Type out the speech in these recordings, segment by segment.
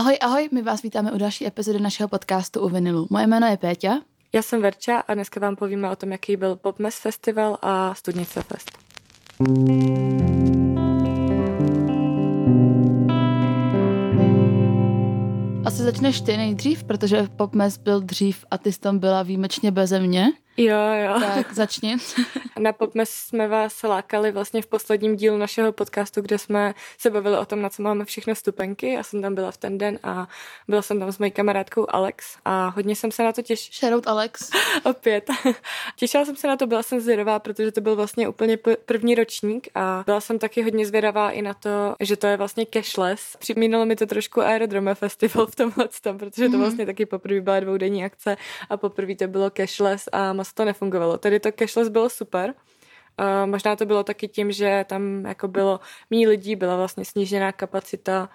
Ahoj, ahoj, my vás vítáme u další epizody našeho podcastu u Vinilu. Moje jméno je Péťa. Já jsem Verča a dneska vám povíme o tom, jaký byl Popmes Festival a Studnice Fest. Asi začneš ty nejdřív, protože Popmes byl dřív a ty jsi tam byla výjimečně beze mě. Jo, jo. Tak začni. Na Popmes jsme vás lákali vlastně v posledním dílu našeho podcastu, kde jsme se bavili o tom, na co máme všechno stupenky. Já jsem tam byla v ten den a byla jsem tam s mojí kamarádkou Alex a hodně jsem se na to těšila. Shoutout Alex. Opět. těšila jsem se na to, byla jsem zvědavá, protože to byl vlastně úplně první ročník a byla jsem taky hodně zvědavá i na to, že to je vlastně cashless. Připomínalo mi to trošku Aerodrome Festival v tomhle tom, protože to mhm. vlastně taky poprvé byla dvoudenní akce a poprvé to bylo cashless a moc to nefungovalo. Tedy to cashless bylo super, Uh, možná to bylo taky tím, že tam jako bylo méně lidí, byla vlastně snížená kapacita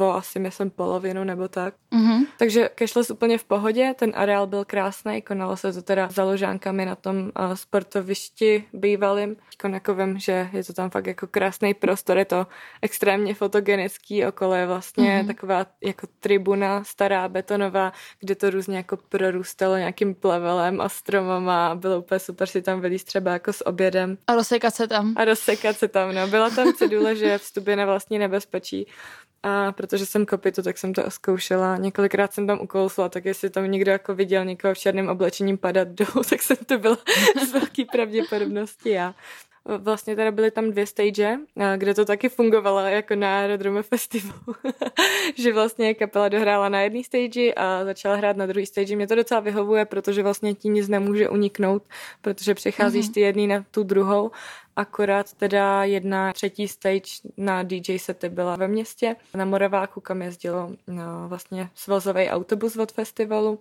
o asi myslím polovinu nebo tak. Mm-hmm. Takže cashless úplně v pohodě, ten areál byl krásný, konalo se to teda za ložánkami na tom uh, sportovišti bývalým, konakovém, že je to tam fakt jako krásný prostor, je to extrémně fotogenický, okolo je vlastně mm-hmm. taková jako tribuna stará betonová, kde to různě jako prorůstalo nějakým plevelem a stromama a bylo úplně super si tam vylíst třeba jako s obědem. A rozsekat se tam. A rozsekat se tam, no. Byla tam cedule, že vstup je na vlastní nebezpečí. A protože jsem kopitu, tak jsem to zkoušela. Několikrát jsem tam ukousla, tak jestli tam někdo jako viděl někoho v černém oblečením padat dolů, tak jsem to byla z velké pravděpodobnosti já. Vlastně teda byly tam dvě stage, kde to taky fungovalo jako na Aerodrome Festivalu. že vlastně kapela dohrála na jedné stage a začala hrát na druhé stage. Mě to docela vyhovuje, protože vlastně ti nic nemůže uniknout, protože přecházíš mm-hmm. ty jedný na tu druhou. Akorát teda jedna třetí stage na DJ sety byla ve městě, na Moraváku, kam jezdilo no, vlastně svazový autobus od festivalu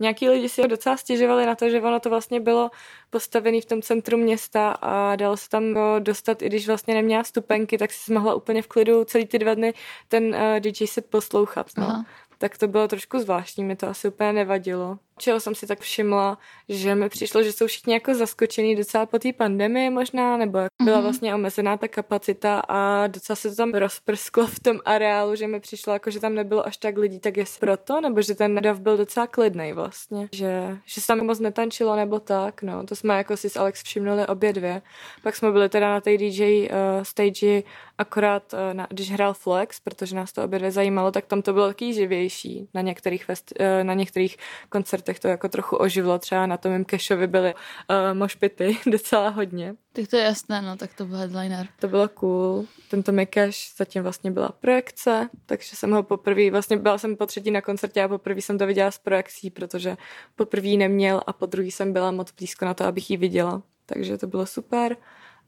nějaký lidi si docela stěžovali na to, že ono to vlastně bylo postavené v tom centru města a dalo se tam dostat, i když vlastně neměla stupenky, tak si mohla úplně v klidu celý ty dva dny ten uh, eh, DJ set poslouchat. No. Tak to bylo trošku zvláštní, mi to asi úplně nevadilo čeho jsem si tak všimla, že mi přišlo, že jsou všichni jako zaskočený docela po té pandemii možná, nebo jak byla mhm. vlastně omezená ta kapacita a docela se to tam rozprsklo v tom areálu, že mi přišlo jako, že tam nebylo až tak lidí, tak jestli proto, nebo že ten dav byl docela klidný vlastně, že, že se tam moc netančilo nebo tak, no, to jsme jako si s Alex všimnuli obě dvě. Pak jsme byli teda na té DJ uh, stage akorát, uh, na, když hrál Flex, protože nás to obě dvě zajímalo, tak tam to bylo taky živější na některých, fest, uh, na některých koncertech koncertech to jako trochu oživlo. Třeba na tom Kešovi byly uh, mošpity docela hodně. Tak to je jasné, no, tak to byl headliner. To bylo cool. Tento Mikeš zatím vlastně byla projekce, takže jsem ho poprvé, vlastně byla jsem po třetí na koncertě a poprvé jsem to viděla s projekcí, protože poprvé neměl a po druhý jsem byla moc blízko na to, abych ji viděla. Takže to bylo super.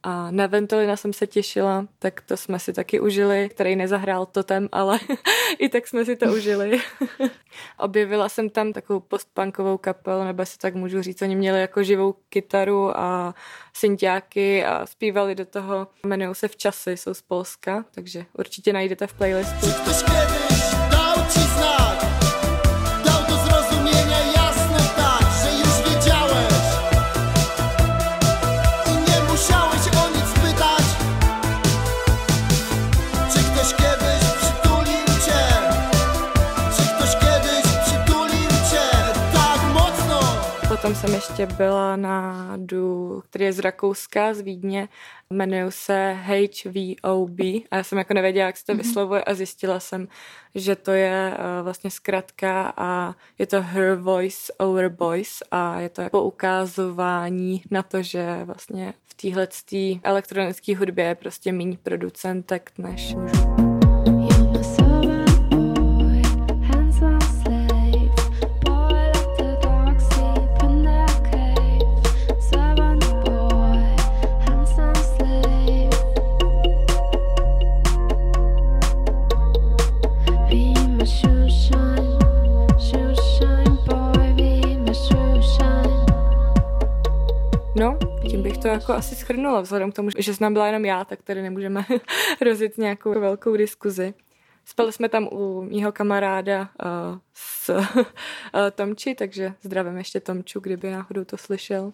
A na Ventolina jsem se těšila, tak to jsme si taky užili, který nezahrál totem, ale i tak jsme si to užili. Objevila jsem tam takovou postpunkovou kapelu, nebo si tak můžu říct, oni měli jako živou kytaru a synťáky a zpívali do toho, jmenují se v časy, jsou z Polska, takže určitě najdete v playlistu. Potom jsem ještě byla na du, který je z Rakouska, z Vídně. Jmenuji se HVOB a já jsem jako nevěděla, jak se to mhm. vyslovuje a zjistila jsem, že to je uh, vlastně zkratka a je to Her Voice Over Boys a je to jako ukázování na to, že vlastně v téhle elektronické hudbě je prostě méně producentek než mužů. Jako asi schrnula, vzhledem k tomu, že s nám byla jenom já, tak tady nemůžeme rozjet nějakou velkou diskuzi. Spali jsme tam u mýho kamaráda uh, s uh, Tomči, takže zdravím ještě Tomču, kdyby náhodou to slyšel.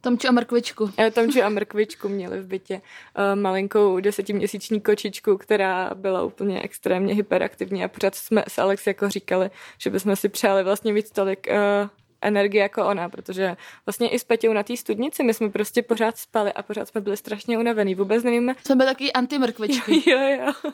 Tomču a mrkvičku. Tomču a mrkvičku měli v bytě. Uh, malinkou desetiměsíční kočičku, která byla úplně extrémně hyperaktivní a pořád jsme s Alex jako říkali, že bychom si přáli vlastně víc tolik uh, energie jako ona, protože vlastně i s Peťou na té studnici my jsme prostě pořád spali a pořád jsme byli strašně unavený. Vůbec nevíme. Jsme byli taky antimrkvičky. Jo, jo, jo.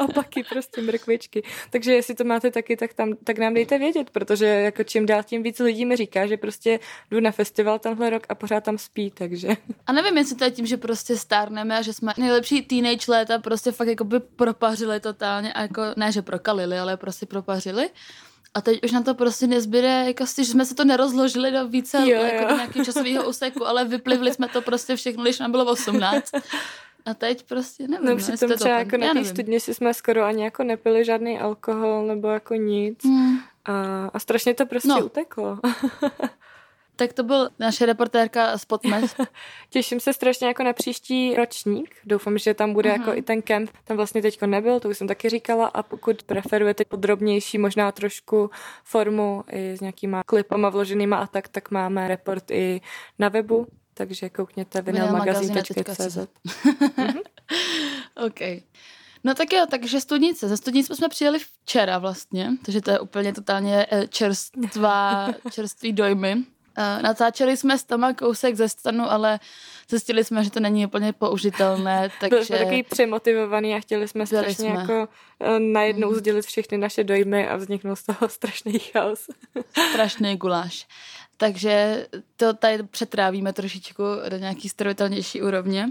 Opaky prostě mrkvičky. Takže jestli to máte taky, tak, tam, tak nám dejte vědět, protože jako čím dál tím víc lidí mi říká, že prostě jdu na festival tenhle rok a pořád tam spí, takže. A nevím, jestli to je tím, že prostě stárneme a že jsme nejlepší teenage léta prostě fakt jako by propařili totálně a jako ne, že prokalili, ale prostě propařili. A teď už na to prostě nezbyde, jako si, že jsme se to nerozložili do více jo, jo. jako do nějakého časového úseku, ale vyplivli jsme to prostě všechno, když nám bylo 18. A teď prostě nevím. No, no přitom to třeba jako na té studně si jsme skoro ani jako nepili žádný alkohol nebo jako nic. Hmm. A, a strašně to prostě no. uteklo. Tak to byl naše reportérka z. Těším se strašně jako na příští ročník. Doufám, že tam bude uh-huh. jako i ten kemp. Tam vlastně teďko nebyl, to už jsem taky říkala. A pokud preferujete podrobnější, možná trošku formu i s nějakýma klipama vloženýma a tak, tak máme report i na webu. Takže koukněte vinylmagazin.cz mhm. OK. No tak jo, takže studnice. Ze studnice jsme přijeli včera vlastně, takže to je úplně totálně eh, čerstvá, čerstvý dojmy. Uh, natáčeli jsme s Toma kousek ze stanu, ale zjistili jsme, že to není úplně použitelné. Takže... Byli jsme takový přemotivovaný a chtěli jsme strašně jsme. jako uh, najednou mm. sdělit všechny naše dojmy a vzniknul z toho strašný chaos. Strašný guláš. Takže to tady přetrávíme trošičku do nějaký stravitelnější úrovně.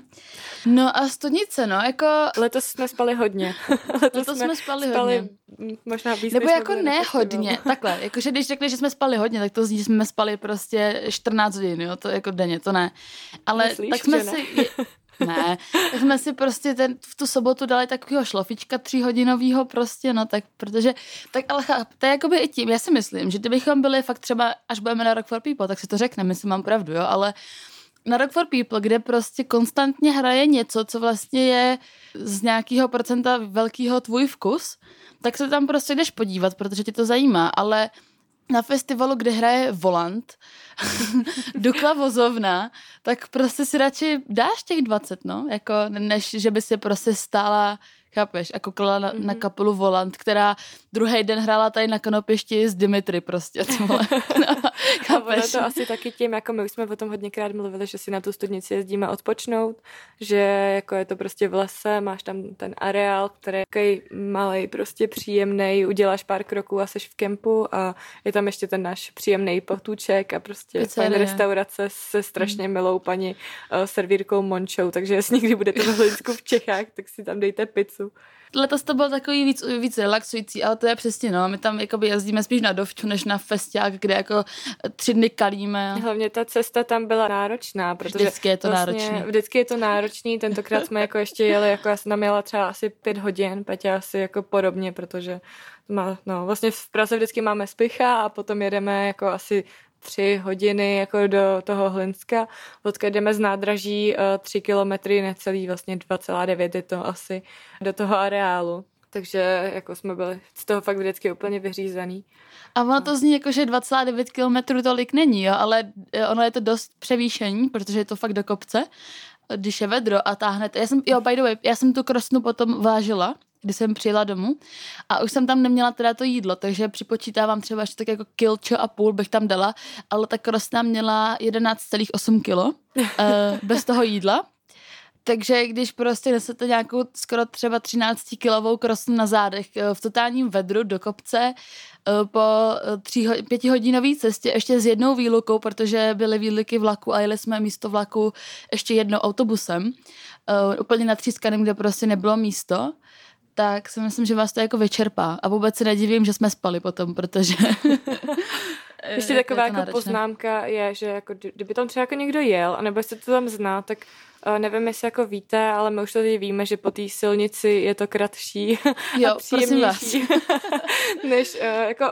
No a studnice, no, jako... Letos jsme spali hodně. Letos, Letos jsme, jsme spali, spali hodně. Možná víc, Nebo jako ne hodně, takhle, jakože když řekli, že jsme spali hodně, tak to zní, že jsme spali prostě 14 hodin, jo, to jako denně, to ne. Ale Myslíš, tak jsme si... Ne? Tak jsme si prostě ten, v tu sobotu dali takového šlofička tříhodinového prostě, no tak, protože, tak ale to je jakoby i tím, já si myslím, že kdybychom byli fakt třeba, až budeme na Rock for People, tak si to řekneme, myslím, mám pravdu, jo, ale na Rock for People, kde prostě konstantně hraje něco, co vlastně je z nějakého procenta velkého tvůj vkus, tak se tam prostě jdeš podívat, protože tě to zajímá, ale na festivalu, kde hraje Volant, Dukla vozovna, tak prostě si radši dáš těch 20, no, jako než že by si prostě stála Chápeš? A koukala na, mm-hmm. na mhm. kapelu Volant, která druhý den hrála tady na kanopěšti s Dimitry prostě. no, A to asi taky tím, jako my už jsme o tom hodněkrát mluvili, že si na tu studnici jezdíme odpočnout, že jako je to prostě v lese, máš tam ten areál, který je takový malý, prostě příjemný, uděláš pár kroků a seš v kempu a je tam ještě ten náš příjemný potůček a prostě fajn restaurace se strašně mm. milou paní uh, servírkou Mončou, takže jestli někdy budete v Hlinsku v Čechách, tak si tam dejte pizzu. Letos to bylo takový víc, víc relaxující, ale to je přesně, no, my tam jakoby jezdíme spíš na dovču, než na festiák, kde jako tři dny kalíme. Hlavně ta cesta tam byla náročná, protože vždycky je to vlastně, náročný. Vždycky je to náročný, tentokrát jsme jako ještě jeli, jako já jsem tam jela třeba asi pět hodin, Petě asi jako podobně, protože má, no, vlastně v Praze vždycky máme spicha a potom jedeme jako asi tři hodiny jako do toho Hlinska, odkud jdeme z nádraží uh, tři kilometry, necelý vlastně 2,9 je to asi, do toho areálu. Takže jako jsme byli z toho fakt vždycky úplně vyřízený. A ono to zní jako, že 2,9 km tolik není, jo, ale eh, ono je to dost převýšení, protože je to fakt do kopce, když je vedro a táhnete. Já jsem, jo, by the way, já jsem tu krosnu potom vážila, kdy jsem přijela domů a už jsem tam neměla teda to jídlo, takže připočítávám třeba ještě tak jako kilčo a půl bych tam dala, ale ta krosna měla 11,8 kilo uh, bez toho jídla. Takže když prostě nesete nějakou skoro třeba 13 kilovou krosnu na zádech eh, v totálním vedru do kopce eh, po tří, pětihodinové cestě ještě s jednou výlukou, protože byly výluky vlaku a jeli jsme místo vlaku ještě jednou autobusem, úplně natřískaným, kde prostě nebylo místo, tak si myslím, že vás to jako vyčerpá. A vůbec se nedivím, že jsme spali potom, protože... Ještě taková jako náročné. poznámka je, že jako, kdyby tam třeba jako někdo jel, anebo jestli to tam zná, tak uh, nevím, jestli jako víte, ale my už tady víme, že po té silnici je to kratší jo, a příjemnější, než uh, jako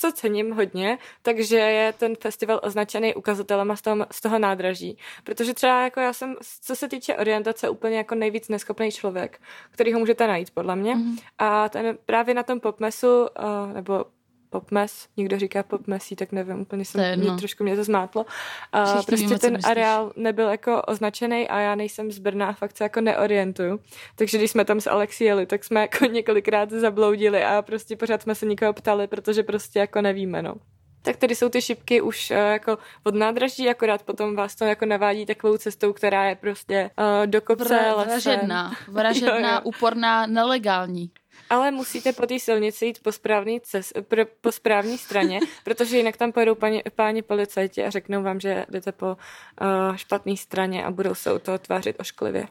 co cením hodně, takže je ten festival označený ukazatelem z toho, z toho nádraží. Protože třeba jako já jsem, co se týče orientace, úplně jako nejvíc neschopný člověk, který ho můžete najít, podle mě. Mm-hmm. A ten právě na tom popmesu, uh, nebo Popmes, někdo říká Popmesí, tak nevím, úplně jsem, mě, trošku mě to zmátlo. A Všichni prostě víme, ten areál nebyl jako označený a já nejsem z Brna, fakt se jako neorientuju. Takže když jsme tam s Alexi jeli, tak jsme jako několikrát zabloudili a prostě pořád jsme se nikoho ptali, protože prostě jako nevíme, no. Tak tady jsou ty šipky už uh, jako od nádraží, akorát potom vás to jako navádí takovou cestou, která je prostě uh, do kopce, Vra- Vražedná, vražedná, jo, jo. úporná, nelegální ale musíte po té silnici jít po správné cest, pro, po správné straně, protože jinak tam pojedou páni, páni policajti a řeknou vám, že jdete po uh, špatné straně a budou se u toho tvářit ošklivě.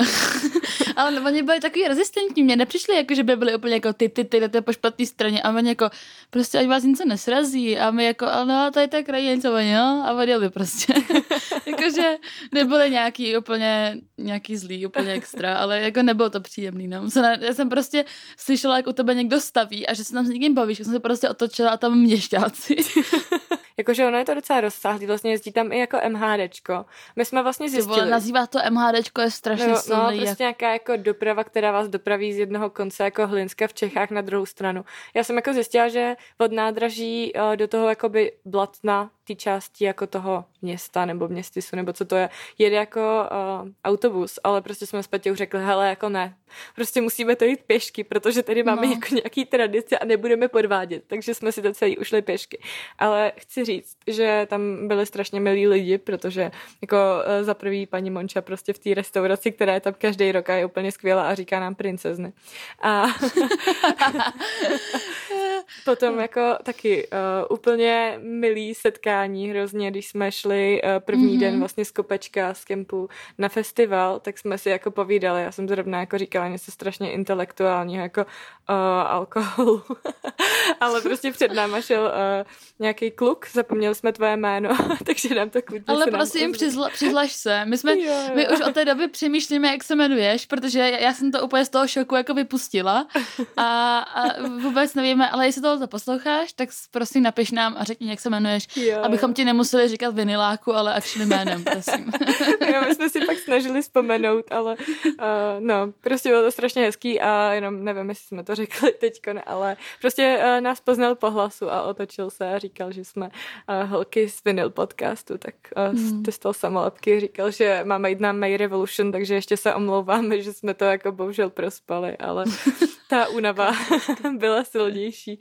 ale oni byli takový rezistentní, mě nepřišli jako, že by byli úplně jako ty, ty, ty jdete po špatné straně a oni jako prostě ať vás něco nesrazí a my jako, ale no, tady tak něco, jo, a odjeli prostě. Jakože nebyly nějaký úplně, nějaký zlý, úplně extra, ale jako nebylo to příjemný, no. Já jsem prostě slyšela, jak u tebe někdo staví a že se tam s někým bavíš, jsem se prostě otočila a tam měšťáci. Jakože ono je to docela rozsáhlý, vlastně jezdí tam i jako MHDčko. My jsme vlastně zjistili... Ty vole, nazývá to MHDčko, je strašně no, silný. No, prostě jak... nějaká jako doprava, která vás dopraví z jednoho konce jako Hlinska v Čechách na druhou stranu. Já jsem jako zjistila, že od nádraží uh, do toho jakoby Blatna té části jako toho města nebo městysu, nebo co to je, jede jako uh, autobus, ale prostě jsme s Petěou řekli, hele, jako ne, prostě musíme to jít pěšky, protože tady máme no. jako nějaký tradice a nebudeme podvádět, takže jsme si to celý ušli pěšky. Ale chci říct, že tam byli strašně milí lidi, protože jako uh, za prvý paní Monča prostě v té restauraci, která je tam každý rok a je úplně skvělá a říká nám princezny. A potom jako taky uh, úplně milý setkání hrozně, když jsme šli uh, první mm-hmm. den vlastně z Kopečka z kempu na festival, tak jsme si jako povídali, já jsem zrovna jako říkala něco strašně intelektuálního, jako uh, alkoholu, ale prostě před náma šel uh, nějaký kluk, zapomněli jsme tvoje jméno, takže nám to klidně Ale prosím, přizla, přihlaš se, my jsme, jo, jo. my už od té doby přemýšlíme, jak se jmenuješ, protože já jsem to úplně z toho šoku jako vypustila a, a vůbec nevíme, ale jestli tohle posloucháš, tak prosím napiš nám a řekni, jak se jmenuješ, jo. abychom ti nemuseli říkat viniláku, ale actually jménem, prosím. jo, my jsme si snažili vzpomenout, ale uh, no, prostě bylo to strašně hezký a jenom nevím, jestli jsme to řekli ne, ale prostě uh, nás poznal po hlasu a otočil se a říkal, že jsme uh, holky z Vinyl podcastu, tak uh, hmm. testal samolepky, říkal, že máme jít na May Revolution, takže ještě se omlouváme, že jsme to jako bohužel prospali, ale ta únava byla silnější.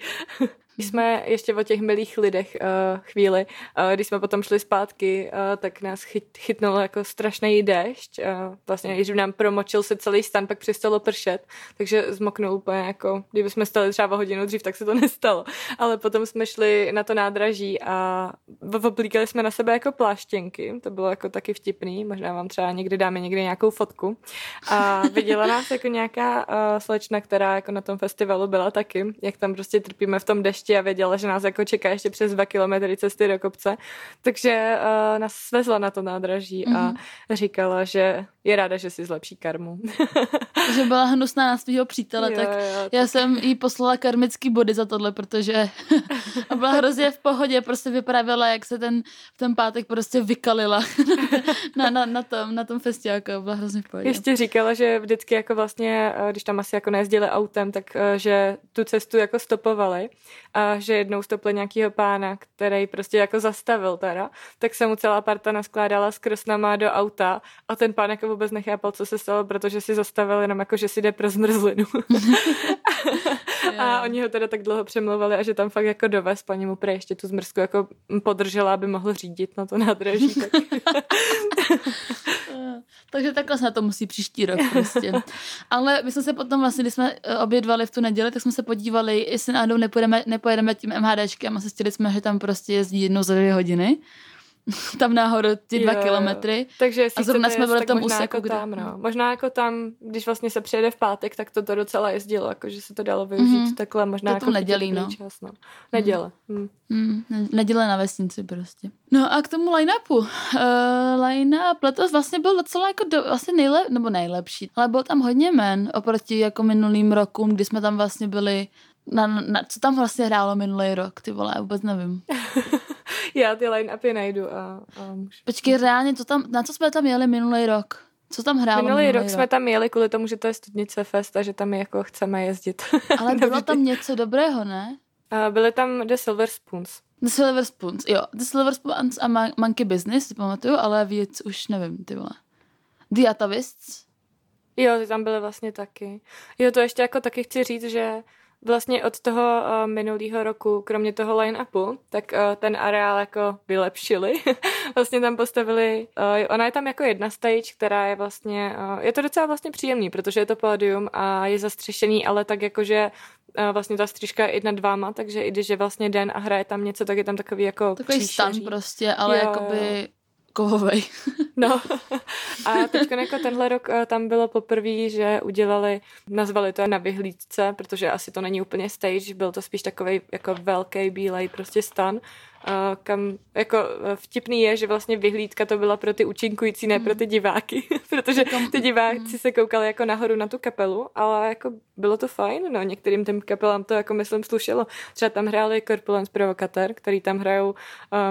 My jsme ještě o těch milých lidech uh, chvíli, uh, když jsme potom šli zpátky, uh, tak nás chyt, chytnul jako strašný déšť. Uh, vlastně, když nám promočil se celý stan, pak přestalo pršet, takže zmoknul úplně jako, kdyby jsme stali třeba o hodinu dřív, tak se to nestalo. Ale potom jsme šli na to nádraží a oblíkali jsme na sebe jako pláštěnky, to bylo jako taky vtipný, možná vám třeba někdy dáme někdy nějakou fotku. A viděla nás jako nějaká uh, slečna, která jako na tom festivalu byla taky, jak tam prostě trpíme v tom dešti a věděla, že nás jako čeká ještě přes dva kilometry cesty do kopce. Takže uh, nás svezla na to nádraží mm-hmm. a mhm. říkala, že je ráda, že si zlepší karmu. že byla hnusná na svého přítele, jo, tak jo, já tak... jsem jí poslala karmický body za tohle, protože a byla hrozně v pohodě, prostě vyprávěla, jak se ten, ten pátek prostě vykalila na, na, na, tom, na tom festiáku, byla hrozně v pohodě. Ještě říkala, že vždycky jako vlastně, eh, když tam asi jako nejezdili autem, tak eh, že tu cestu jako stopovali a že jednou stopli nějakýho pána, který prostě jako zastavil teda, tak se mu celá parta naskládala skrz nama do auta a ten pán jako vůbec nechápal, co se stalo, protože si zastavil jenom jako, že si jde pro zmrzlinu. a oni ho teda tak dlouho přemluvali a že tam fakt jako dovez, paní mu prej ještě tu zmrzku jako podržela, aby mohl řídit na to nádraží. Tak... Takže takhle se na to musí příští rok prostě. Ale my jsme se potom vlastně, když jsme eh, obědvali v tu neděli, tak jsme se podívali, jestli náhodou nepojedeme, nepojedeme tím MHDčkem a zjistili jsme, že tam prostě jezdí jednou za dvě hodiny. tam nahoru ty dva jo, kilometry. Takže a zrovna jsme byli v tom úseku. Jako tam, no. Možná jako tam, když vlastně se přijede v pátek, tak to, to docela jezdilo, jako že se to dalo využít mm-hmm. takhle. Možná to jako nedělí, no. Čas, no. Neděle. Mm. Mm. Mm. Neděle na vesnici prostě. No a k tomu line-upu. Uh, line-up letos vlastně byl docela jako do, vlastně nejlep, nebo nejlepší, ale byl tam hodně men oproti jako minulým rokům, kdy jsme tam vlastně byli na, na, co tam vlastně hrálo minulý rok, ty vole, vůbec nevím. Já ty line-upy najdu a, a můžu. Počkej, reálně, to tam, na co jsme tam jeli minulý rok? Co tam hrálo? Minulý, minulý rok, rok jsme tam jeli kvůli tomu, že to je studnice fest a že tam jako chceme jezdit. Ale bylo tam něco dobrého, ne? Uh, byly tam The Silver Spoons. The Silver Spoons, jo. The Silver Spoons a Monkey Business, si pamatuju, ale víc už nevím, ty vole. The Atavists. Jo, ty tam byly vlastně taky. Jo, to ještě jako taky chci říct, že vlastně od toho uh, minulého roku, kromě toho line-upu, tak uh, ten areál jako vylepšili. vlastně tam postavili, uh, ona je tam jako jedna stage, která je vlastně, uh, je to docela vlastně příjemný, protože je to pódium a je zastřešený, ale tak jakože vlastně ta střížka je jedna dváma, takže i když je vlastně den a hraje tam něco, tak je tam takový jako Takový stan prostě, ale jo, jakoby jo kovovej. no a teď jako tenhle rok eh, tam bylo poprvé, že udělali, nazvali to na vyhlídce, protože asi to není úplně stage, byl to spíš takový jako velký bílej prostě stan kam jako e, vtipný je, že vlastně vyhlídka to byla pro ty účinkující, ne pro ty diváky, protože ty diváci se koukali jako nahoru na tu kapelu, ale jako bylo to fajn, no některým těm kapelám to jako myslím slušelo. Třeba tam hráli Corpulence Provocateur, který tam hrajou, uh,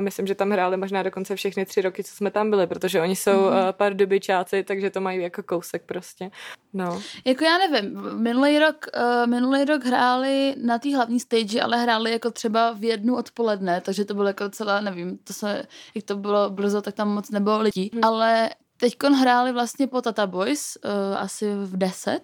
myslím, že tam hráli možná dokonce všechny tři roky, co jsme tam byli, protože oni jsou uh, pár dobyčáci, takže to mají jako kousek prostě. No. Jako já nevím, minulý rok, uh, minulý rok hráli na té hlavní stage, ale hráli jako třeba v jednu odpoledne, takže to bylo jako celá, nevím, to se, jak to bylo brzo, tak tam moc nebylo lidí, hmm. ale teďkon hráli vlastně po Tata Boys, uh, asi v 10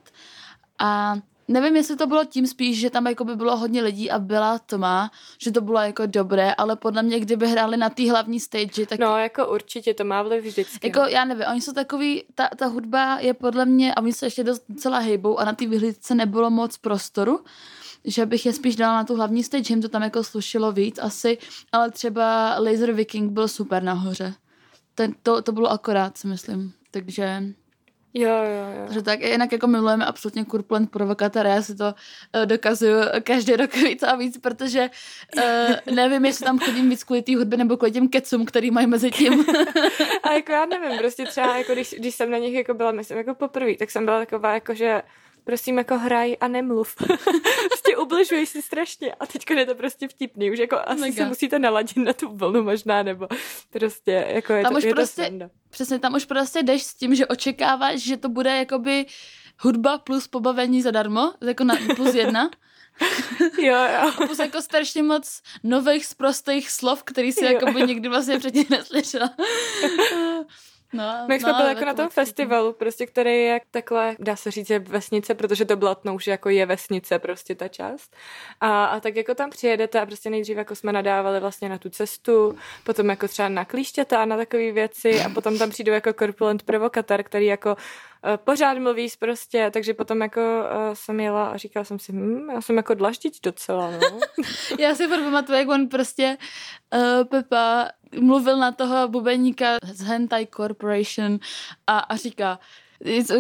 a Nevím, jestli to bylo tím spíš, že tam jako by bylo hodně lidí a byla tma, že to bylo jako dobré, ale podle mě, kdyby hráli na té hlavní stage, tak... No, jako určitě, to má vliv vždycky. Jako, no. já nevím, oni jsou takový, ta, ta hudba je podle mě, a oni se ještě docela hejbou a na té vyhlídce nebylo moc prostoru, že bych je spíš dala na tu hlavní stage, jim to tam jako slušilo víc asi, ale třeba Laser Viking byl super nahoře. Ten, to, to bylo akorát, si myslím. Takže... Jo, jo, jo. Takže tak, jinak jako milujeme absolutně Kurplant provokatér, já si to uh, dokazuju každý rok víc a víc, protože uh, nevím, jestli tam chodím víc kvůli té hudbě nebo kvůli těm kecům, který mají mezi tím. a jako já nevím, prostě třeba jako když, když jsem na nich jako byla, myslím, jako poprvé, tak jsem byla taková jako, že prosím, jako hraj a nemluv. prostě ubližuješ si strašně a teďka je to prostě vtipný. Už jako asi Mega. se musíte naladit na tu vlnu možná, nebo prostě jako je tam to, už je prostě, to Přesně, tam už prostě jdeš s tím, že očekáváš, že to bude jakoby hudba plus pobavení zadarmo, jako na plus jedna. jo, jo. A plus jako strašně moc nových sprostých slov, který si jako by nikdy vlastně předtím neslyšela. No, My jsme no, byli jako na tom festivalu, prostě, který je jak takhle, dá se říct, je vesnice, protože to Blatno už jako je vesnice prostě ta část. A, a tak jako tam přijedete a prostě nejdřív jako jsme nadávali vlastně na tu cestu, potom jako třeba na klíštěta a na takové věci a potom tam přijdou jako korpulent provokator, který jako pořád mluvíš prostě, takže potom jako uh, jsem jela a říkala jsem si, hm, já jsem jako dlaždiť docela, no. já si pamatuju, jak on prostě uh, Pepa mluvil na toho bubeníka z Hentai Corporation a, a říká,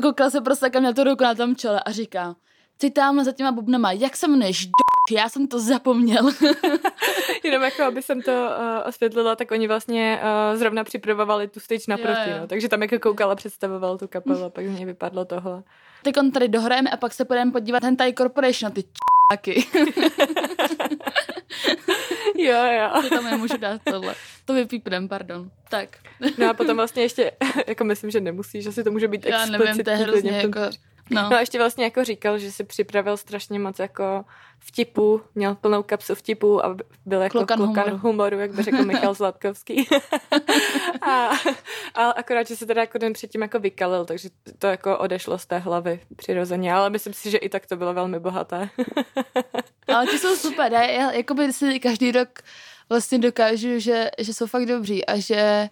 koukal se prostě, jak měl tu ruku na tom čele a říká, ty tamhle za těma bubnama, jak se jmenuješ, já jsem to zapomněl. Jenom jako, aby jsem to uh, osvětlila, tak oni vlastně uh, zrovna připravovali tu stage naproti, jo, jo. No. takže tam jako koukala, představoval tu kapelu a pak z něj vypadlo tohle. Teď on tady dohrajeme a pak se půjdeme podívat Hentai Corporation, ty čáky. jo, jo. To tam nemůžu dát tohle. To vypípnem, pardon. Tak. no a potom vlastně ještě, jako myslím, že nemusíš, že si to může být Já nevím, to je hrozně jako No. no a ještě vlastně jako říkal, že si připravil strašně moc jako vtipů, měl plnou kapsu vtipů a byl jako klokan, klokan humoru. humoru, jak by řekl Michal Zlatkovský. a, a akorát, že se teda jako den předtím jako vykalil, takže to jako odešlo z té hlavy přirozeně, ale myslím si, že i tak to bylo velmi bohaté. ale ti jsou super, já, já jakoby si každý rok vlastně dokážu, že, že jsou fakt dobří a že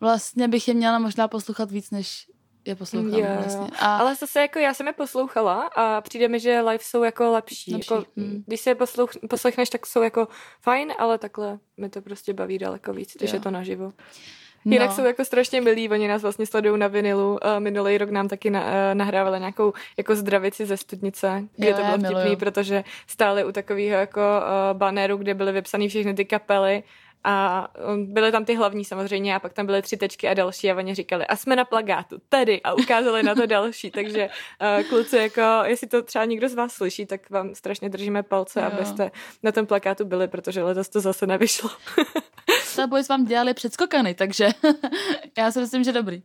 vlastně bych je měla možná poslouchat víc než je poslouchám jo, vlastně. A... Ale zase jako já jsem je poslouchala a přijde mi, že live jsou jako lepší. lepší. Jako, hmm. Když se je poslouch, poslechneš, tak jsou jako fajn, ale takhle mi to prostě baví daleko víc, když jo. je to naživo. No. Jinak jsou jako strašně milí, oni nás vlastně sledují na vinilu. Minulý rok nám taky na, uh, nahrávali nějakou jako zdravici ze studnice, kde jo, to bylo vtipný, protože stáli u takového jako uh, banéru, kde byly vypsané všechny ty kapely a um, byly tam ty hlavní samozřejmě a pak tam byly tři tečky a další a oni říkali a jsme na plagátu, tady a ukázali na to další, takže uh, kluci jako, jestli to třeba někdo z vás slyší, tak vám strašně držíme palce, jo. abyste na tom plakátu byli, protože letos to zase nevyšlo. Boys vám dělali předskokany, takže já si myslím, že dobrý.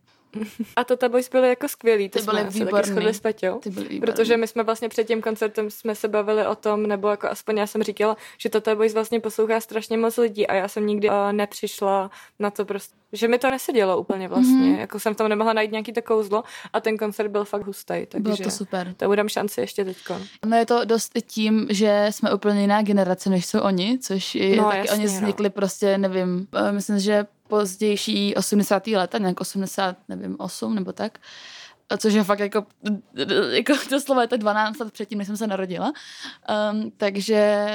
A to Boys byly jako skvělý, to ty jsme byly se taky s Peťou, ty byly protože my jsme vlastně před tím koncertem jsme se bavili o tom, nebo jako aspoň já jsem říkala, že Tata Boys vlastně poslouchá strašně moc lidí a já jsem nikdy uh, nepřišla na to prostě, že mi to nesedělo úplně vlastně, mm-hmm. jako jsem tam nemohla najít nějaký to kouzlo a ten koncert byl fakt hustý, takže Bylo to super. To budem šanci ještě teďko. No je to dost tím, že jsme úplně jiná generace, než jsou oni, což no, taky jasně, oni no. vznikli no. prostě, nevím, uh, myslím, že pozdější 80. leta, nějak 80, nevím, 8 nebo tak. Což je fakt jako, jako doslova je to 12 let předtím, než jsem se narodila. Um, takže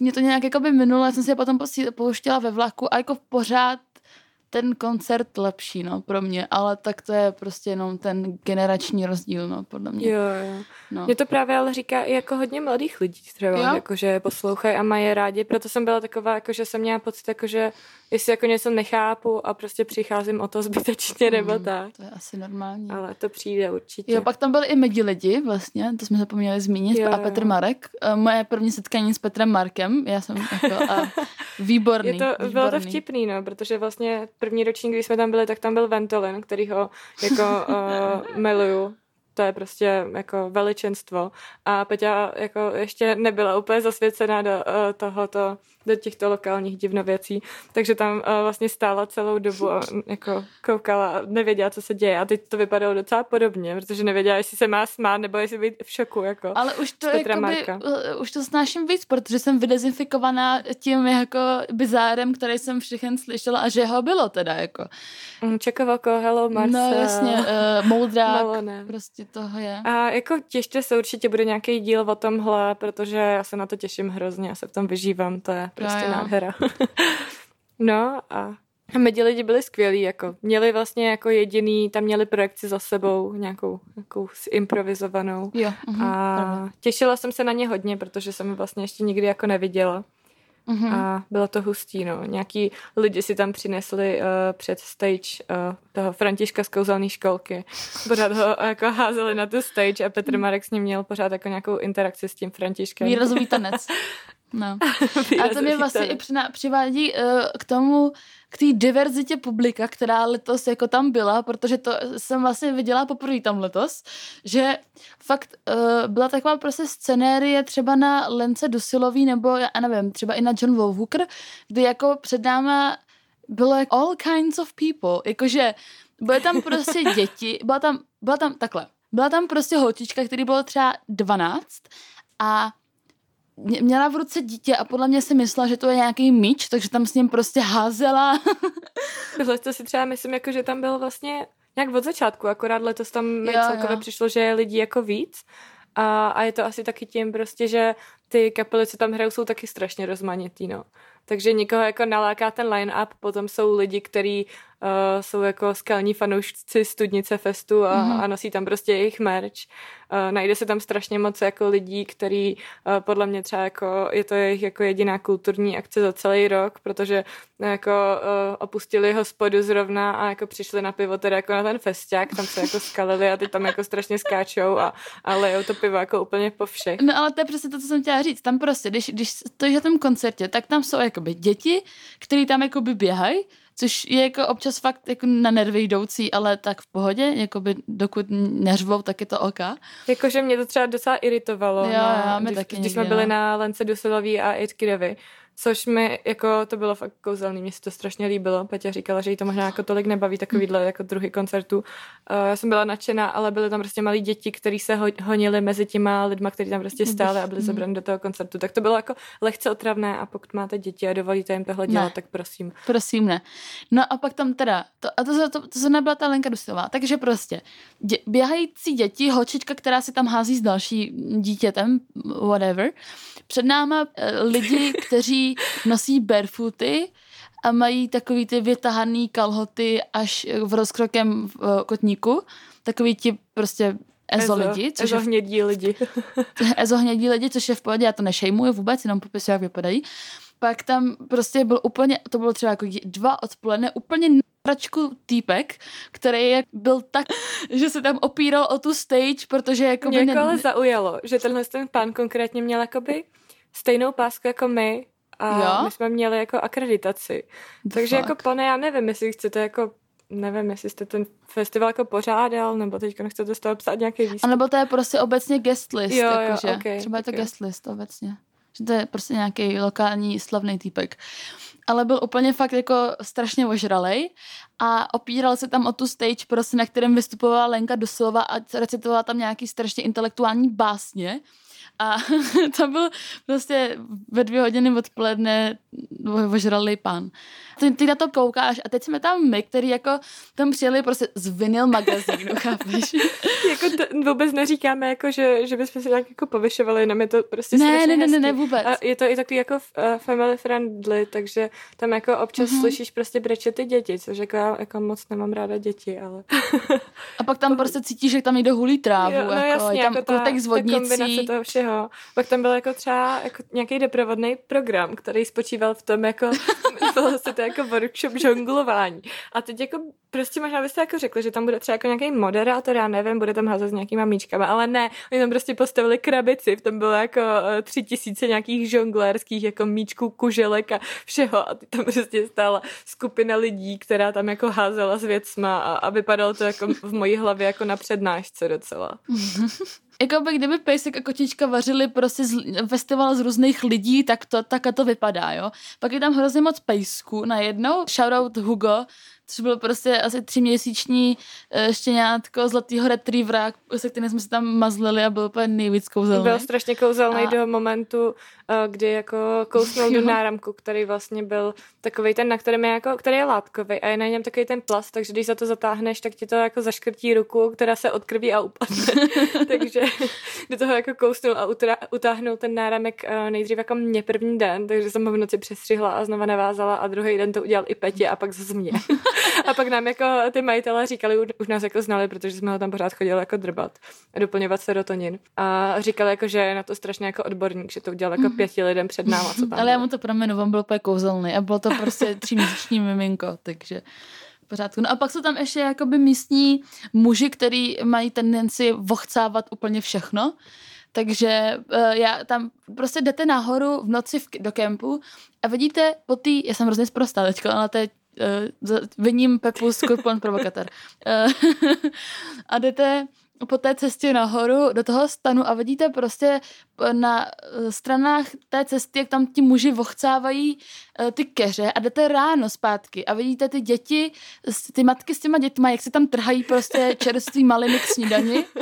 mě to nějak jako by minulo, já jsem si je potom pouštěla ve vlaku a jako pořád ten koncert lepší, no, pro mě, ale tak to je prostě jenom ten generační rozdíl, no, podle mě. Jo, jo. No. Mě to právě ale říká i jako hodně mladých lidí třeba, jo? jako, že poslouchají a mají rádi, proto jsem byla taková, jako, že jsem měla pocit, jako, že jestli jako něco nechápu a prostě přicházím o to zbytečně nebo mm, tak. To je asi normální. Ale to přijde určitě. Jo, pak tam byli i medi lidi vlastně, to jsme zapomněli zmínit, jo, a Petr. Marek. Eh, moje první setkání s Petrem Markem, já jsem jako a výborný. Je to, výborný. Bylo to vtipný, no, protože vlastně první ročník, když jsme tam byli, tak tam byl Ventolin, který ho jako uh, miluju to je prostě jako veličenstvo. A Peťa jako ještě nebyla úplně zasvěcená do uh, tohoto do těchto lokálních divnověcí. Takže tam uh, vlastně stála celou dobu a jako koukala a nevěděla, co se děje. A teď to vypadalo docela podobně, protože nevěděla, jestli se má smát nebo jestli být v šoku. Jako Ale už to, jakoby, uh, už to snáším víc, protože jsem vydezinfikovaná tím jako bizárem, který jsem všechen slyšela a že ho bylo teda jako. Mm, Čekovako, Hello Marcel. No jasně, uh, Moudrák, prostě toho je. A jako těšte se určitě bude nějaký díl o tomhle, protože já se na to těším hrozně, já se v tom vyžívám, to je prostě jo, jo. nádhera. no a Medi lidi byli skvělí, jako měli vlastně jako jediný, tam měli projekci za sebou, nějakou, nějakou improvizovanou. Jo, uh-huh, a pravda. těšila jsem se na ně hodně, protože jsem vlastně ještě nikdy jako neviděla. Uh-huh. A bylo to hustý, no. Nějaký lidi si tam přinesli uh, před stage uh, toho Františka z kouzelné školky. Pořád ho jako házeli na tu stage a Petr Marek s ním měl pořád jako nějakou interakci s tím Františkem. Výrazový tanec. No. A to mě vlastně i přivádí uh, k tomu, k té diverzitě publika, která letos jako tam byla, protože to jsem vlastně viděla poprvé tam letos, že fakt uh, byla taková prostě scenérie třeba na Lence Dusilový nebo já nevím, třeba i na John Wolfhooker, kdy jako před náma bylo jako all kinds of people, jakože byly tam prostě děti, byla tam, byla tam takhle, byla tam prostě holčička, který bylo třeba 12 a měla v ruce dítě a podle mě si myslela, že to je nějaký míč, takže tam s ním prostě házela. Tohle to si třeba myslím, jako, že tam byl vlastně nějak od začátku, akorát letos tam mi celkově jo. přišlo, že je lidí jako víc. A, a je to asi taky tím prostě, že ty kapely, co tam hrajou, jsou taky strašně rozmanitý, no. Takže nikoho jako naláká ten line-up, potom jsou lidi, kteří uh, jsou jako skalní fanoušci Studnice Festu a, mm-hmm. a nosí tam prostě jejich merch. Uh, najde se tam strašně moc jako lidí, který uh, podle mě třeba jako je to jejich jako jediná kulturní akce za celý rok, protože jako uh, opustili hospodu zrovna a jako přišli na pivo teda jako na ten festiák, tam se jako skalili a ty tam jako strašně skáčou a, a lejou to pivo jako úplně po všech. No ale to je přesně to, co jsem chtěla říct. Tam prostě, když, když stojíš na tom koncertě, tak tam jsou jakoby děti, které tam jakoby běhají, což je jako občas fakt jako na nervy jdoucí, ale tak v pohodě, jakoby dokud neřvou, tak je to oka. Jakože mě to třeba docela iritovalo. Jo, no, když, taky když jsme byli na Lence Dusilový a Itkidovi, Což mi, jako, to bylo fakt kouzelný, mě se to strašně líbilo. Peťa říkala, že jí to možná jako tolik nebaví, takovýhle jako druhý koncertu. Uh, já jsem byla nadšená, ale byly tam prostě malí děti, kteří se ho, honili mezi těma lidma, kteří tam prostě stáli a byli zabrani do toho koncertu. Tak to bylo jako lehce otravné a pokud máte děti a dovolíte jim tohle dělat, ne. tak prosím. Prosím, ne. No a pak tam teda, to, a to, to, to, to nebyla ta Lenka Dusilová, takže prostě dě, běhající děti, holčička, která si tam hází s další dítětem, whatever, před náma uh, lidi, kteří nosí barefooty a mají takový ty vytahaný kalhoty až v rozkrokem v kotníku. Takový ti prostě ezo, ezo lidi. Což ezo hnědí je, lidi. ezo hnědí lidi, což je v pohodě, já to nešejmuju vůbec, jenom popisuju, jak vypadají. Pak tam prostě byl úplně, to bylo třeba jako dva odpoledne, úplně pračku týpek, který byl tak, že se tam opíral o tu stage, protože jako Mě jako ale zaujalo, že tenhle ten pán konkrétně měl jakoby stejnou pásku jako my, a jo? my jsme měli jako akreditaci. The Takže jako fuck? jako pane, já nevím, jestli chcete jako nevím, jestli jste ten festival jako pořádal, nebo teď chcete z toho psát nějaký výstup. A nebo to je prostě obecně guest list, jo, jakože. Okay, Třeba je to okay. guest list obecně. Že to je prostě nějaký lokální slavný týpek. Ale byl úplně fakt jako strašně ožralej a opíral se tam o tu stage, prostě, na kterém vystupovala Lenka doslova a recitovala tam nějaký strašně intelektuální básně a to byl prostě ve dvě hodiny odpoledne ožralý pán. Ty, ty na to koukáš a teď jsme tam my, který jako tam přijeli prostě z vinyl magazínu, chápeš? jako to vůbec neříkáme, jako, že, že bychom se nějak jako povyšovali, jenom je to prostě ne, ne, ne, ne, ne, vůbec. A je to i takový jako uh, family friendly, takže tam jako občas mm-hmm. slyšíš prostě breče ty děti, což jako já jako moc nemám ráda děti, ale... a pak tam prostě cítíš, že tam někdo hulí trávu, jo, no jako, jasně, tam jako ta, z vodnicí. Ta toho všeho. Pak tam byl jako třeba jako nějaký doprovodný program, který spočíval v tom jako, bylo se to jako workshop žonglování. A teď jako prostě možná byste jako řekli, že tam bude třeba jako nějaký moderátor, já nevím, bude tam házet s nějakýma míčkama, ale ne, oni tam prostě postavili krabici, v tom bylo jako uh, tři tisíce nějakých žonglérských jako míčků, kuželek a všeho a tam prostě stála skupina lidí, která tam jako házela s věcma a, a vypadalo to jako v mojí hlavě jako na přednášce docela. Jako by kdyby Pejsek a kočička vařili prostě z, festival z různých lidí, tak to, tak to vypadá, jo. Pak je tam hrozně moc pejsků najednou. Shoutout Hugo, což byl prostě asi tříměsíční uh, štěňátko zlatýho retrievera, se kterým jsme se tam mazlili a byl úplně nejvíc kouzelný. Byl strašně kouzelný a... do momentu, uh, kdy jako kousnul do náramku, který vlastně byl takový ten, na kterém je jako, který je látkový a je na něm takový ten plast, takže když za to zatáhneš, tak ti to jako zaškrtí ruku, která se odkrví a upadne. takže do toho jako kousnul a utra- utáhnul ten náramek uh, nejdřív jako mě první den, takže jsem ho v noci přestřihla a znova navázala a druhý den to udělal i Petě a pak zase mě. A pak nám jako ty majitelé říkali, už nás jako znali, protože jsme ho tam pořád chodili jako drbat a doplňovat serotonin. A říkali jako, že je na to strašně jako odborník, že to udělal jako mhm. pěti lidem před náma, co tam Ale já mu to promenu, on byl úplně kouzelný a bylo to prostě tříměsíční miminko, takže pořádku. No a pak jsou tam ještě jakoby místní muži, který mají tendenci vochcávat úplně všechno. Takže uh, já tam prostě jdete nahoru v noci v, do kempu a vidíte po té, já jsem hrozně zprostá teďka, ale to je uh, vyním Pepu Skorpion Provokator. Uh, a jdete po té cestě nahoru do toho stanu a vidíte prostě na stranách té cesty, jak tam ti muži vochcávají ty keře a jdete ráno zpátky a vidíte ty děti, ty matky s těma dětma, jak se tam trhají prostě čerství maliny k snídani.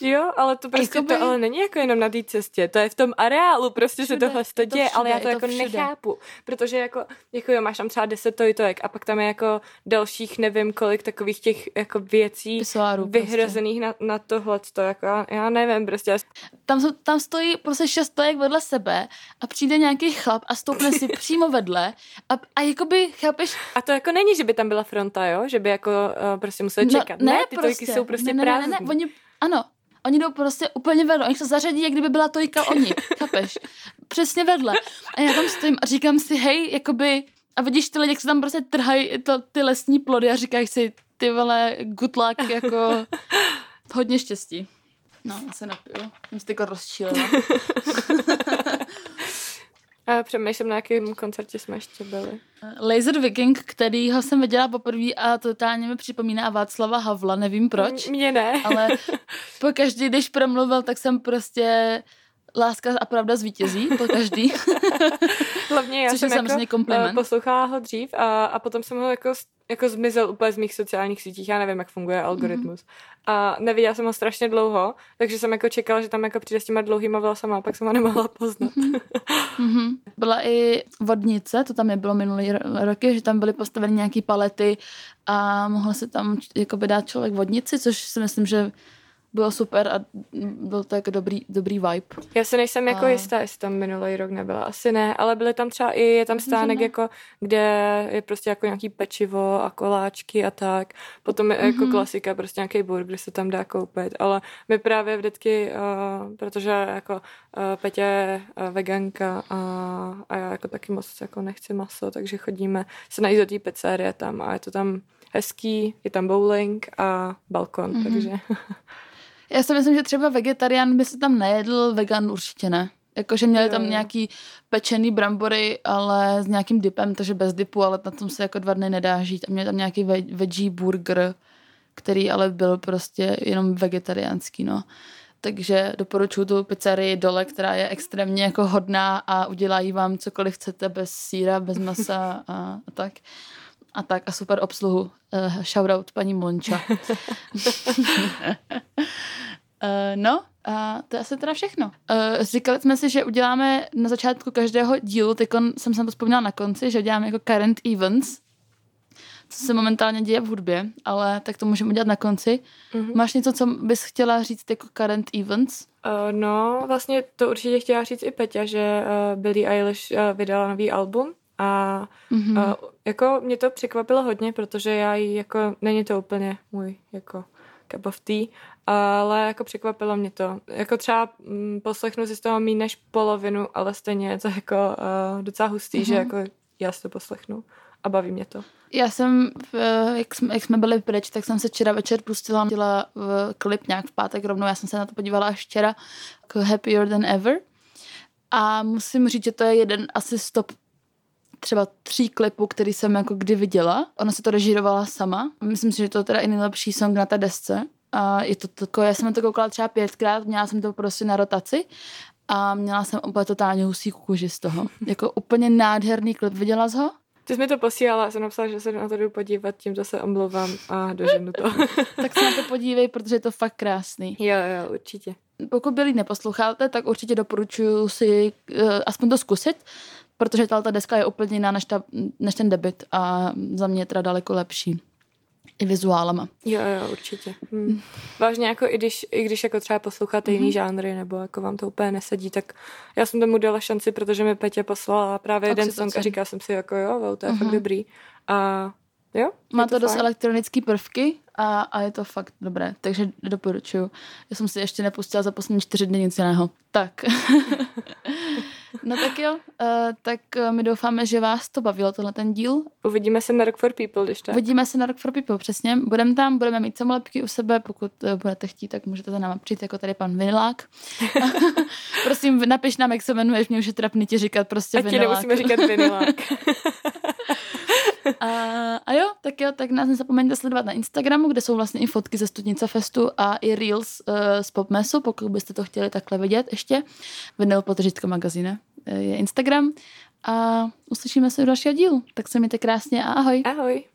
Jo, ale to prostě Jakoby... to ale není jako jenom na té cestě, to je v tom areálu, prostě všude, se tohle to děje, všude, ale já to, to jako všude. nechápu, protože jako, jako jo, máš tam třeba deset tojtojek a pak tam je jako dalších nevím kolik takových těch jako věcí Pisoáru, vyhrozených prostě. na, na tohle, to jako já, já nevím, prostě. Tam, tam stojí prostě šest tojek vedle sebe a přijde nějaký chlap a stoupne si přímo vedle a, a jakoby, chápeš? A to jako není, že by tam byla fronta, jo, že by jako uh, prostě museli no, čekat. No, ne, ne, ty prostě. tojky jsou prostě ne, ne, ne, ne, ne, oni, ano, Oni jdou prostě úplně vedle, oni se zařadí, jak kdyby byla tojka oni, chápeš? Přesně vedle. A já tam stojím a říkám si, hej, jakoby, a vidíš ty lidi, jak se tam prostě trhají to, ty lesní plody a říkají si, ty vole, good luck, jako hodně štěstí. No, já se napiju. Jsem se jako rozčílila. A přemýšlím, na jakém koncertě jsme ještě byli. Laser Viking, kterýho jsem viděla poprvé a totálně mi připomíná Václava Havla, nevím proč. Mně ne. ale po každý, když promluvil, tak jsem prostě Láska a pravda zvítězí, po každý. Hlavně já Což jsem je samozřejmě jako kompliment. poslouchala ho dřív a, a potom jsem ho jako jako zmizel úplně z mých sociálních sítích, já nevím, jak funguje algoritmus. Mm-hmm. A neviděla jsem ho strašně dlouho, takže jsem jako čekala, že tam jako přijde s těma dlouhýma vlasama a pak jsem ho nemohla poznat. Mm-hmm. Byla i vodnice, to tam je bylo minulý roky, že tam byly postaveny nějaký palety a mohl se tam jako dát člověk vodnici, což si myslím, že bylo super a byl to jako dobrý, dobrý vibe. Já se nejsem jako a... jistá, jestli tam minulý rok nebyla. Asi ne, ale byly tam třeba i, je tam stánek, jako, kde je prostě jako nějaký pečivo a koláčky a tak. Potom je mm-hmm. jako mhm. klasika, prostě nějaký burger se tam dá koupit. Ale my právě vždycky, uh, protože jako uh, Petě je uh, veganka a, a já jako taky moc jako nechci maso, takže chodíme se najít do té pizzerie tam a je to tam hezký, je tam bowling a balkon, mm-hmm. takže... Já si myslím, že třeba vegetarián by se tam nejedl, vegan určitě ne. Jakože měli tam nějaký pečený brambory, ale s nějakým dipem, takže bez dipu, ale na tom se jako dva dny nedá žít. A měli tam nějaký veggie burger, který ale byl prostě jenom vegetariánský, no. Takže doporučuji tu pizzerii dole, která je extrémně jako hodná a udělají vám cokoliv chcete bez síra, bez masa a, a tak. A tak a super obsluhu. Uh, shoutout paní Monča. uh, no, a to je asi teda všechno. Uh, říkali jsme si, že uděláme na začátku každého dílu, teď jsem se to vzpomněla na konci, že uděláme jako current events, co se momentálně děje v hudbě, ale tak to můžeme udělat na konci. Mm-hmm. Máš něco, co bys chtěla říct jako current events? Uh, no, vlastně to určitě chtěla říct i Peťa, že uh, Billie Eilish uh, vydala nový album a mm-hmm. uh, jako mě to překvapilo hodně, protože já jí jako, není to úplně můj jako cup of tea, ale jako překvapilo mě to. Jako třeba mm, poslechnu si z toho méně než polovinu, ale stejně je to jako uh, docela hustý, mm-hmm. že jako já si to poslechnu a baví mě to. Já jsem, jak jsme, jak jsme byli pryč, tak jsem se včera večer pustila, dělala klip nějak v pátek rovnou, já jsem se na to podívala až včera, jako Happier Than Ever. A musím říct, že to je jeden asi stop třeba tří klipů, který jsem jako kdy viděla. Ona se to režírovala sama. Myslím si, že to je teda i nejlepší song na té desce. A je to takové, já jsem na to koukala třeba pětkrát, měla jsem to prostě na rotaci a měla jsem úplně totálně husí kůži z toho. jako úplně nádherný klip. Viděla jsi ho? Ty jsi mi to posílala, jsem napsala, že se na to jdu podívat, tímto se omlouvám a doženu to. tak se na to podívej, protože je to fakt krásný. Jo, jo, určitě. Pokud byli neposloucháte, tak určitě doporučuji si uh, aspoň to zkusit, protože ta deska je úplně jiná než, ta, než ten debit a za mě je teda daleko lepší i vizuálama. Jo, jo, určitě. Hmm. Vážně jako i když, i když jako třeba posloucháte mm-hmm. jiný žánry nebo jako vám to úplně nesedí, tak já jsem tomu dala šanci, protože mi Petě poslala právě jeden song a říkala jsem si jako jo, wow, to je mm-hmm. fakt mhm. dobrý. A jo. Má to, to dost elektronické prvky a, a je to fakt dobré, takže doporučuju. Já jsem si ještě nepustila za poslední čtyři dny nic jiného. Tak. No tak jo, uh, tak uh, my doufáme, že vás to bavilo, tenhle ten díl. Uvidíme se na Rock for People, když tak. Uvidíme se na Rock for People, přesně. Budeme tam, budeme mít samolepky u sebe, pokud uh, budete chtít, tak můžete za náma přijít, jako tady pan Vinilák. Prosím, napiš nám, jak se jmenuješ, mě už je trapný ti říkat prostě A ti nemusíme říkat Vinilák. a, a jo, tak jo, tak nás nezapomeňte sledovat na Instagramu, kde jsou vlastně i fotky ze Studnice Festu a i Reels uh, z Popmesu, pokud byste to chtěli takhle vidět ještě. Vinyl potřitka magazíne je Instagram a uslyšíme se u dalšího dílu. Tak se mějte krásně a ahoj. Ahoj.